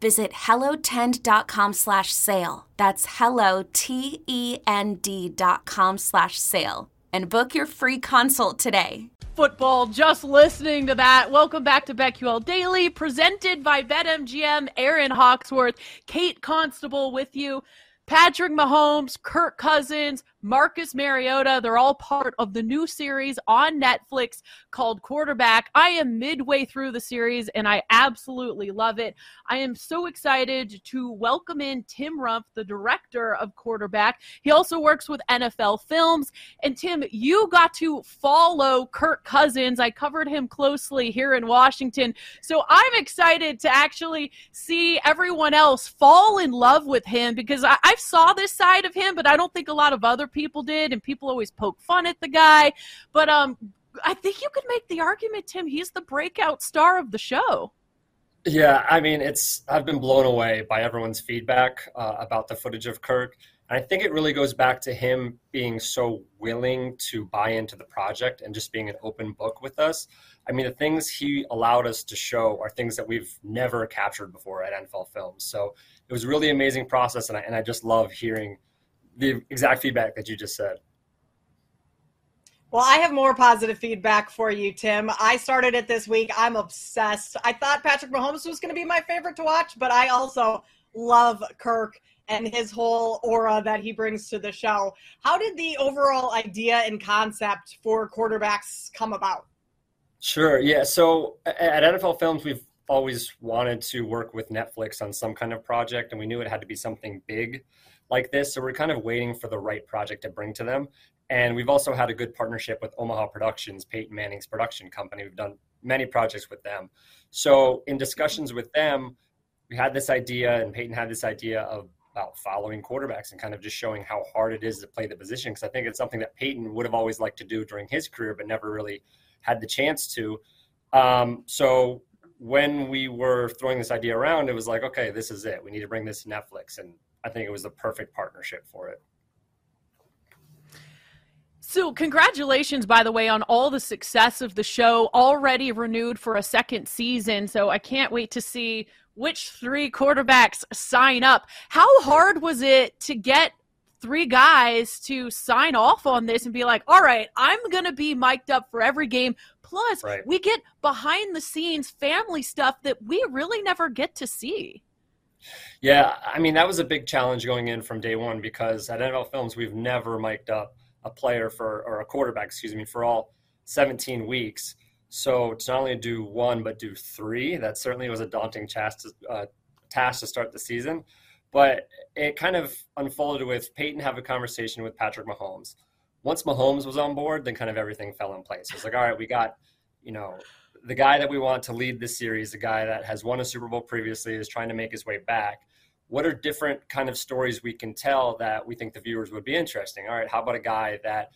Visit hellotend.com slash sale. That's hello, T-E-N-D dot com slash sale. And book your free consult today. Football, just listening to that. Welcome back to BetQL Daily, presented by BetMGM. Aaron Hawksworth, Kate Constable with you. Patrick Mahomes, Kirk Cousins, Marcus Mariota, they're all part of the new series on Netflix called Quarterback. I am midway through the series and I absolutely love it. I am so excited to welcome in Tim Rumpff, the director of Quarterback. He also works with NFL Films. And Tim, you got to follow Kirk Cousins. I covered him closely here in Washington. So I'm excited to actually see everyone else fall in love with him because I, I saw this side of him, but I don't think a lot of other people did, and people always poke fun at the guy. But um, I think you could make the argument, Tim. He's the breakout star of the show. Yeah, I mean, it's I've been blown away by everyone's feedback uh, about the footage of Kirk. And I think it really goes back to him being so willing to buy into the project and just being an open book with us. I mean, the things he allowed us to show are things that we've never captured before at NFL Films. So it was really amazing process, and I, and I just love hearing the exact feedback that you just said. Well, I have more positive feedback for you, Tim. I started it this week. I'm obsessed. I thought Patrick Mahomes was going to be my favorite to watch, but I also love Kirk and his whole aura that he brings to the show. How did the overall idea and concept for quarterbacks come about? Sure. Yeah. So at NFL Films, we've always wanted to work with Netflix on some kind of project, and we knew it had to be something big like this. So we're kind of waiting for the right project to bring to them. And we've also had a good partnership with Omaha Productions, Peyton Manning's production company. We've done many projects with them. So in discussions with them, we had this idea, and Peyton had this idea of about following quarterbacks and kind of just showing how hard it is to play the position. Because I think it's something that Peyton would have always liked to do during his career, but never really had the chance to. Um, so when we were throwing this idea around, it was like, okay, this is it. We need to bring this to Netflix. And I think it was the perfect partnership for it. So, congratulations, by the way, on all the success of the show, already renewed for a second season. So, I can't wait to see which three quarterbacks sign up. How hard was it to get three guys to sign off on this and be like, all right, I'm going to be mic'd up for every game. Plus, right. we get behind the scenes family stuff that we really never get to see. Yeah, I mean that was a big challenge going in from day one because at NFL Films we've never mic'd up a player for or a quarterback, excuse me, for all 17 weeks. So to not only do one but do three, that certainly was a daunting task to, uh, task to start the season. But it kind of unfolded with Peyton have a conversation with Patrick Mahomes. Once Mahomes was on board, then kind of everything fell in place. It's like, all right, we got, you know, the guy that we want to lead this series, the guy that has won a Super Bowl previously, is trying to make his way back. What are different kind of stories we can tell that we think the viewers would be interesting? All right, how about a guy that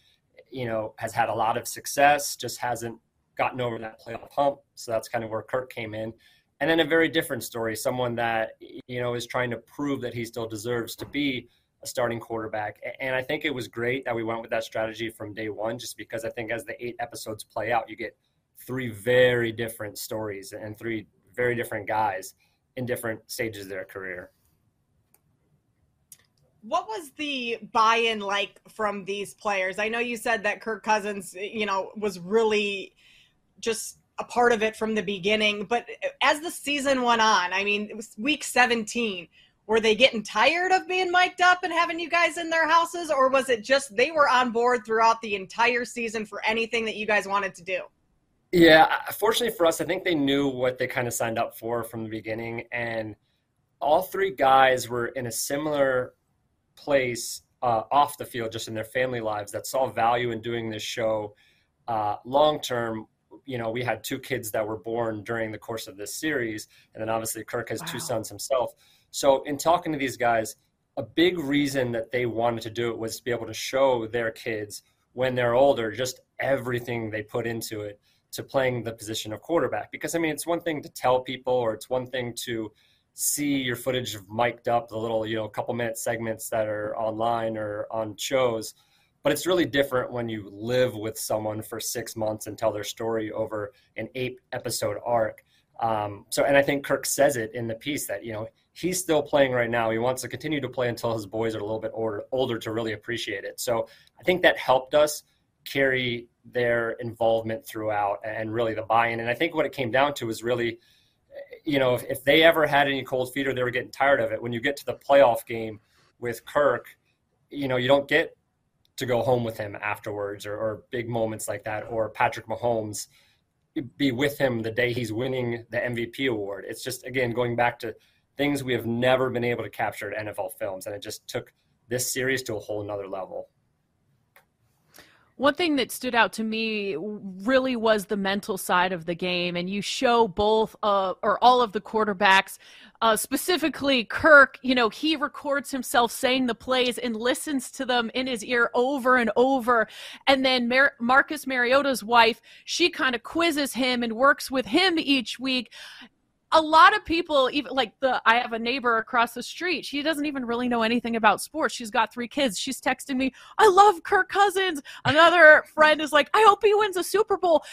you know has had a lot of success, just hasn't gotten over that playoff hump? So that's kind of where Kirk came in. And then a very different story, someone that you know is trying to prove that he still deserves to be a starting quarterback. And I think it was great that we went with that strategy from day one, just because I think as the eight episodes play out, you get three very different stories and three very different guys in different stages of their career. What was the buy-in like from these players? I know you said that Kirk Cousins, you know, was really just a part of it from the beginning, but as the season went on, I mean, it was week 17 were they getting tired of being mic'd up and having you guys in their houses or was it just they were on board throughout the entire season for anything that you guys wanted to do yeah fortunately for us i think they knew what they kind of signed up for from the beginning and all three guys were in a similar place uh, off the field just in their family lives that saw value in doing this show uh, long term. You know we had two kids that were born during the course of this series and then obviously kirk has wow. two sons himself. So, in talking to these guys, a big reason that they wanted to do it was to be able to show their kids when they're older just everything they put into it to playing the position of quarterback. Because, I mean, it's one thing to tell people, or it's one thing to see your footage of mic'd up, the little, you know, couple minute segments that are online or on shows. But it's really different when you live with someone for six months and tell their story over an eight episode arc. Um, so, and I think Kirk says it in the piece that, you know, he's still playing right now. He wants to continue to play until his boys are a little bit older, older to really appreciate it. So I think that helped us carry their involvement throughout and really the buy-in. And I think what it came down to was really, you know, if, if they ever had any cold feet or they were getting tired of it, when you get to the playoff game with Kirk, you know, you don't get to go home with him afterwards or, or big moments like that or Patrick Mahomes be with him the day he's winning the MVP award. It's just again going back to things we have never been able to capture at NFL films. And it just took this series to a whole nother level. One thing that stood out to me really was the mental side of the game, and you show both uh, or all of the quarterbacks, uh, specifically Kirk. You know, he records himself saying the plays and listens to them in his ear over and over. And then Mar- Marcus Mariota's wife, she kind of quizzes him and works with him each week a lot of people even like the i have a neighbor across the street. She doesn't even really know anything about sports. She's got three kids. She's texting me i love kirk cousins. Another friend is like i hope he wins a super bowl.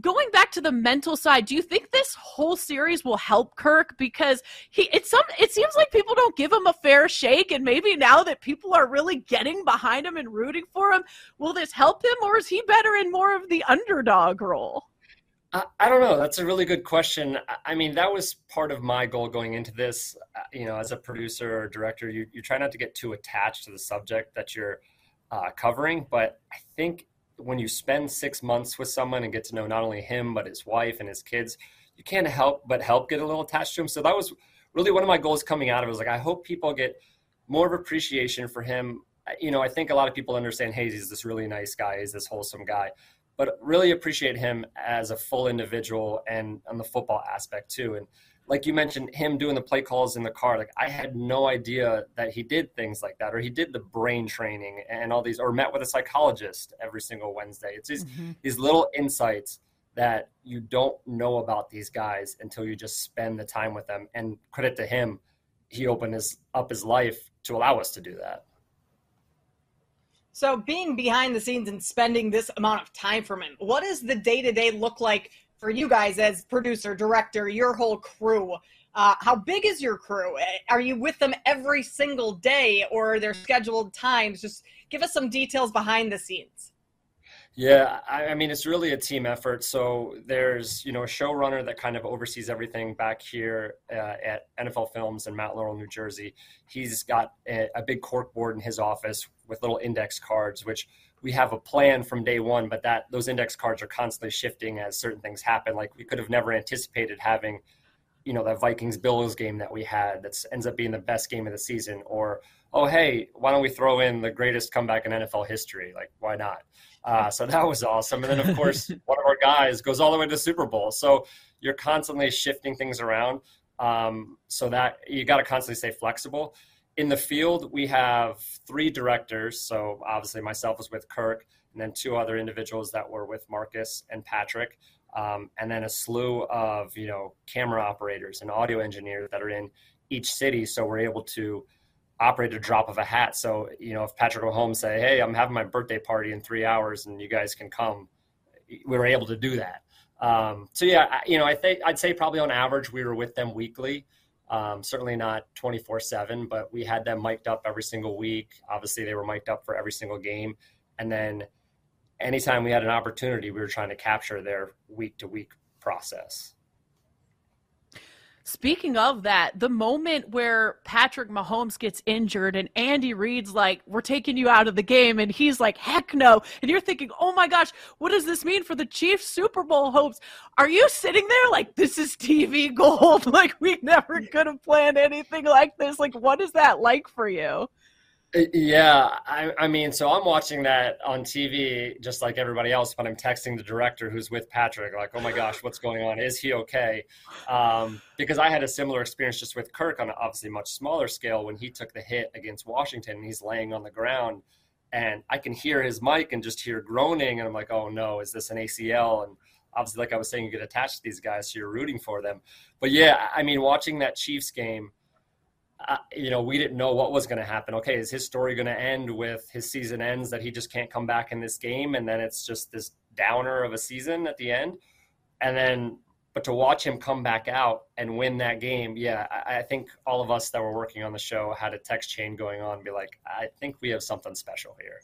Going back to the mental side do you think this whole series will help kirk? Because he it's some it seems like people don't give him a fair shake and maybe now that people are really getting behind him and rooting for him will this help him or is he better in more of the underdog role I, don't know. That's a really good question. I mean, that was part of my goal going into this. Uh, you know, as a producer or director, you, you try not to get too attached to the subject that you're uh, covering. But I think when you spend six months with someone and get to know not only him, but his wife and his kids, you can't help but help get a little attached to him. So that was really one of my goals coming out of it was like, I hope people get more of appreciation for him. You know, I think a lot of people understand, hey, he's this really nice guy, he's this wholesome guy but really appreciate him as a full individual and on the football aspect too. And like you mentioned, him doing the play calls in the car, like I had no idea that he did things like that, or he did the brain training and all these, or met with a psychologist every single Wednesday. It's these mm-hmm. these little insights that you don't know about these guys until you just spend the time with them. And credit to him, he opened his up his life to allow us to do that. So, being behind the scenes and spending this amount of time from him, what does the day to day look like for you guys as producer, director, your whole crew? Uh, how big is your crew? Are you with them every single day or there scheduled times? Just give us some details behind the scenes. Yeah, I, I, mean it's really a team effort. So there's you know a showrunner that kind of oversees everything back here uh, at NFL Films in Mount Laurel, New Jersey. He's got a, a big cork board in his office with little index cards, which we have a plan from day one, but that those index cards are constantly shifting as certain things happen. Like we could have never anticipated having, you know, that Vikings Bills game that we had that ends up being the best game of the season, or oh hey, why don't we throw in the greatest comeback in NFL history? Like why not? Uh, so that was awesome. And then, of course, one of our guys goes all the way to the Super Bowl. So you're constantly shifting things around um, so that you got to constantly stay flexible. In the field, we have three directors. So obviously, myself was with Kirk, and then two other individuals that were with Marcus and Patrick, um, and then a slew of you know camera operators and audio engineers that are in each city. So we're able to operate a drop of a hat. So, you know, if Patrick will home say, "Hey, I'm having my birthday party in three hours, and you guys can come," we were able to do that. Um, so yeah, you know, I think I'd say probably on average we were with them weekly. Um, certainly not 24 seven, but we had them mic'd up every single week. Obviously, they were mic'd up for every single game, and then anytime we had an opportunity, we were trying to capture their week to week process. Speaking of that, the moment where Patrick Mahomes gets injured and Andy Reid's like, we're taking you out of the game, and he's like, heck no. And you're thinking, oh my gosh, what does this mean for the Chiefs Super Bowl hopes? Are you sitting there like, this is TV gold? like, we never could have planned anything like this. Like, what is that like for you? Yeah, I, I, mean, so I'm watching that on TV just like everybody else, but I'm texting the director who's with Patrick, like, oh my gosh, what's going on? Is he okay? Um, because I had a similar experience just with Kirk on an obviously much smaller scale when he took the hit against Washington and he's laying on the ground and I can hear his mic and just hear groaning. And I'm like, oh no, is this an ACL? And obviously, like I was saying, you get attached to these guys, so you're rooting for them. But yeah, I mean, watching that Chiefs game – you know, we didn't know what was going to happen. Okay, is his story going to end with his season ends that he just can't come back in this game, and then it's just this downer of a season at the end, and then but to watch him come back out and win that game, yeah, I, I think all of us that were working on the show had a text chain going on, be like, I think we have something special here.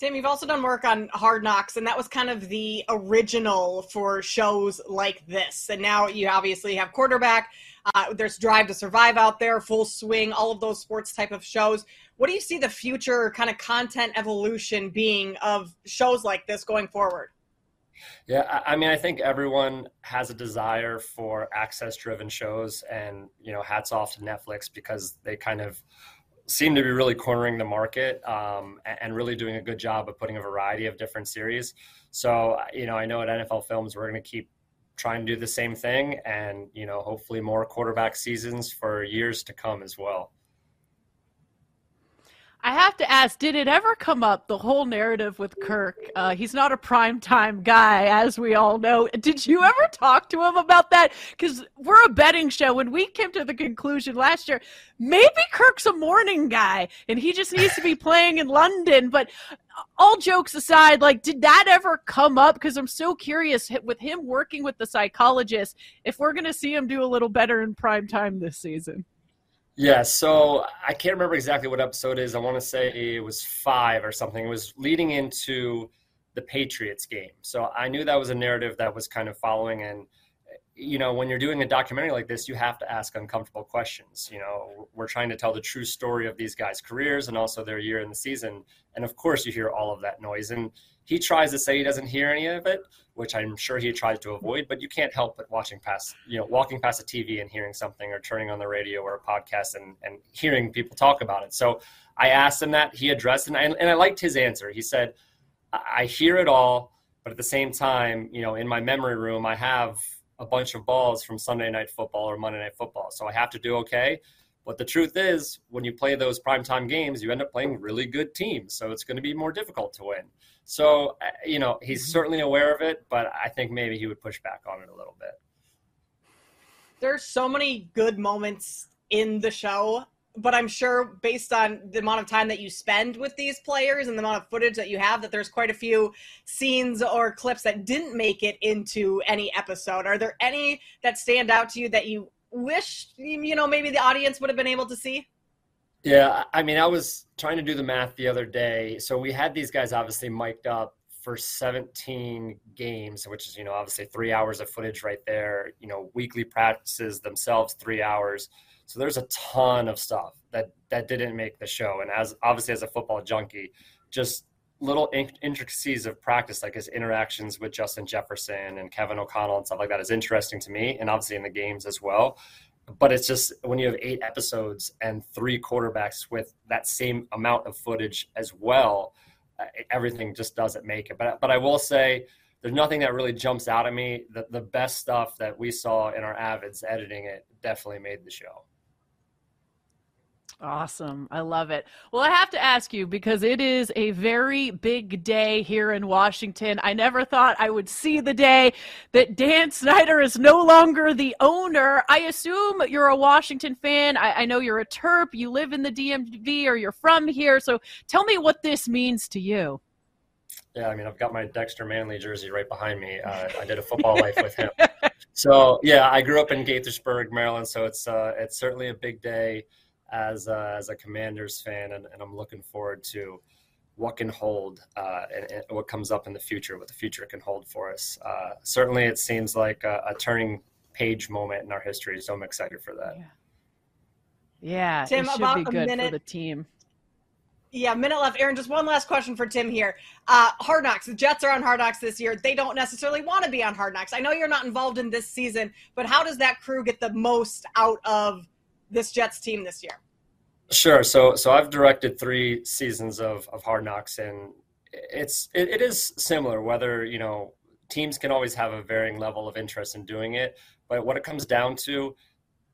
Tim, you've also done work on Hard Knocks, and that was kind of the original for shows like this. And now you obviously have quarterback. Uh, there's Drive to Survive out there, Full Swing, all of those sports type of shows. What do you see the future kind of content evolution being of shows like this going forward? Yeah, I mean, I think everyone has a desire for access-driven shows, and you know, hats off to Netflix because they kind of seem to be really cornering the market um, and really doing a good job of putting a variety of different series. So, you know, I know at NFL Films we're going to keep trying to do the same thing, and you know, hopefully more quarterback seasons for years to come as well. I have to ask, did it ever come up the whole narrative with Kirk? Uh, he's not a prime time guy, as we all know. Did you ever talk to him about that? Because we're a betting show, When we came to the conclusion last year maybe Kirk's a morning guy, and he just needs to be playing in London. But all jokes aside, like, did that ever come up? Because I'm so curious with him working with the psychologist, if we're going to see him do a little better in prime time this season. Yeah, so I can't remember exactly what episode is. I want to say it was five or something. It was leading into the Patriots game. So I knew that was a narrative that was kind of following. And, you know, when you're doing a documentary like this, you have to ask uncomfortable questions. You know, we're trying to tell the true story of these guys' careers and also their year in the season. And of course, you hear all of that noise. And he tries to say he doesn't hear any of it, which I'm sure he tries to avoid, but you can't help but watching past, you know, walking past a TV and hearing something or turning on the radio or a podcast and, and hearing people talk about it. So I asked him that. He addressed and, and I liked his answer. He said, I hear it all, but at the same time, you know, in my memory room, I have a bunch of balls from Sunday night football or Monday night football. So I have to do okay. But the truth is, when you play those primetime games, you end up playing really good teams. So it's going to be more difficult to win. So, uh, you know, he's mm-hmm. certainly aware of it, but I think maybe he would push back on it a little bit. There's so many good moments in the show, but I'm sure based on the amount of time that you spend with these players and the amount of footage that you have, that there's quite a few scenes or clips that didn't make it into any episode. Are there any that stand out to you that you wish, you know, maybe the audience would have been able to see? Yeah, I mean, I was trying to do the math the other day. So we had these guys obviously mic'd up for 17 games, which is, you know, obviously three hours of footage right there, you know, weekly practices themselves, three hours. So there's a ton of stuff that, that didn't make the show. And as obviously as a football junkie, just little intricacies of practice, like his interactions with Justin Jefferson and Kevin O'Connell and stuff like that is interesting to me. And obviously in the games as well but it's just when you have eight episodes and three quarterbacks with that same amount of footage as well, uh, everything just doesn't make it. But but I will say there's nothing that really jumps out at me. The the best stuff that we saw in our avids editing it definitely made the show. Awesome. I love it. Well, I have to ask you because it is a very big day here in Washington. I never thought I would see the day that Dan Snyder is no longer the owner. I assume you're a Washington fan. I, I know you're a Terp. You live in the DMV or you're from here. So tell me what this means to you. Yeah, I mean, I've got my Dexter Manley jersey right behind me. Uh, I did a football life with him. So yeah, I grew up in Gaithersburg, Maryland. So it's uh, it's certainly a big day as a, as a Commanders fan, and, and I'm looking forward to what can hold uh, and, and, what comes up in the future, what the future can hold for us. Uh, certainly, it seems like a, a, turning page moment in our history, so I'm excited for that. Yeah, yeah Tim, it should be good minute, for the team. Yeah, minute left. Aaron, just one last question for Tim here. Uh, Hard Knocks. The Jets are on Hard Knocks this year. They don't necessarily want to be on Hard Knocks. I know you're not involved in this season, but how does that crew get the most out of this Jets team this year? Sure. So so I've directed three seasons of, of Hard Knocks, and it's it, it is similar. Whether you know teams can always have a varying level of interest in doing it, but what it comes down to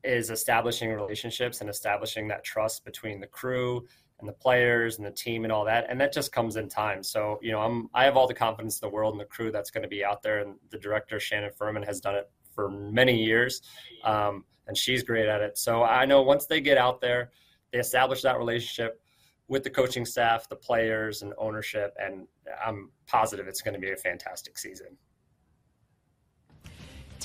is establishing relationships and establishing that trust between the crew and the players and the team and all that and that just comes in time so you know i'm i have all the confidence in the world in the crew that's going to be out there and the director shannon furman has done it for many years um, and she's great at it. So I know once they get out there, they establish that relationship with the coaching staff, the players, and ownership, and I'm positive it's going to be a fantastic season.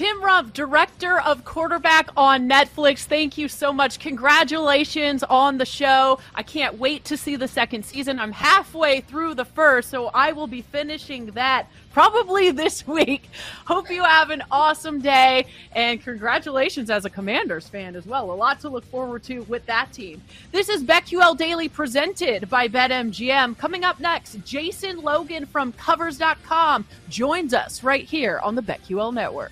Tim Rumpff, director of quarterback on Netflix. Thank you so much. Congratulations on the show. I can't wait to see the second season. I'm halfway through the first, so I will be finishing that probably this week. Hope you have an awesome day and congratulations as a Commanders fan as well. A lot to look forward to with that team. This is BetQL Daily presented by BetMGM. Coming up next, Jason Logan from Covers.com joins us right here on the BetQL Network.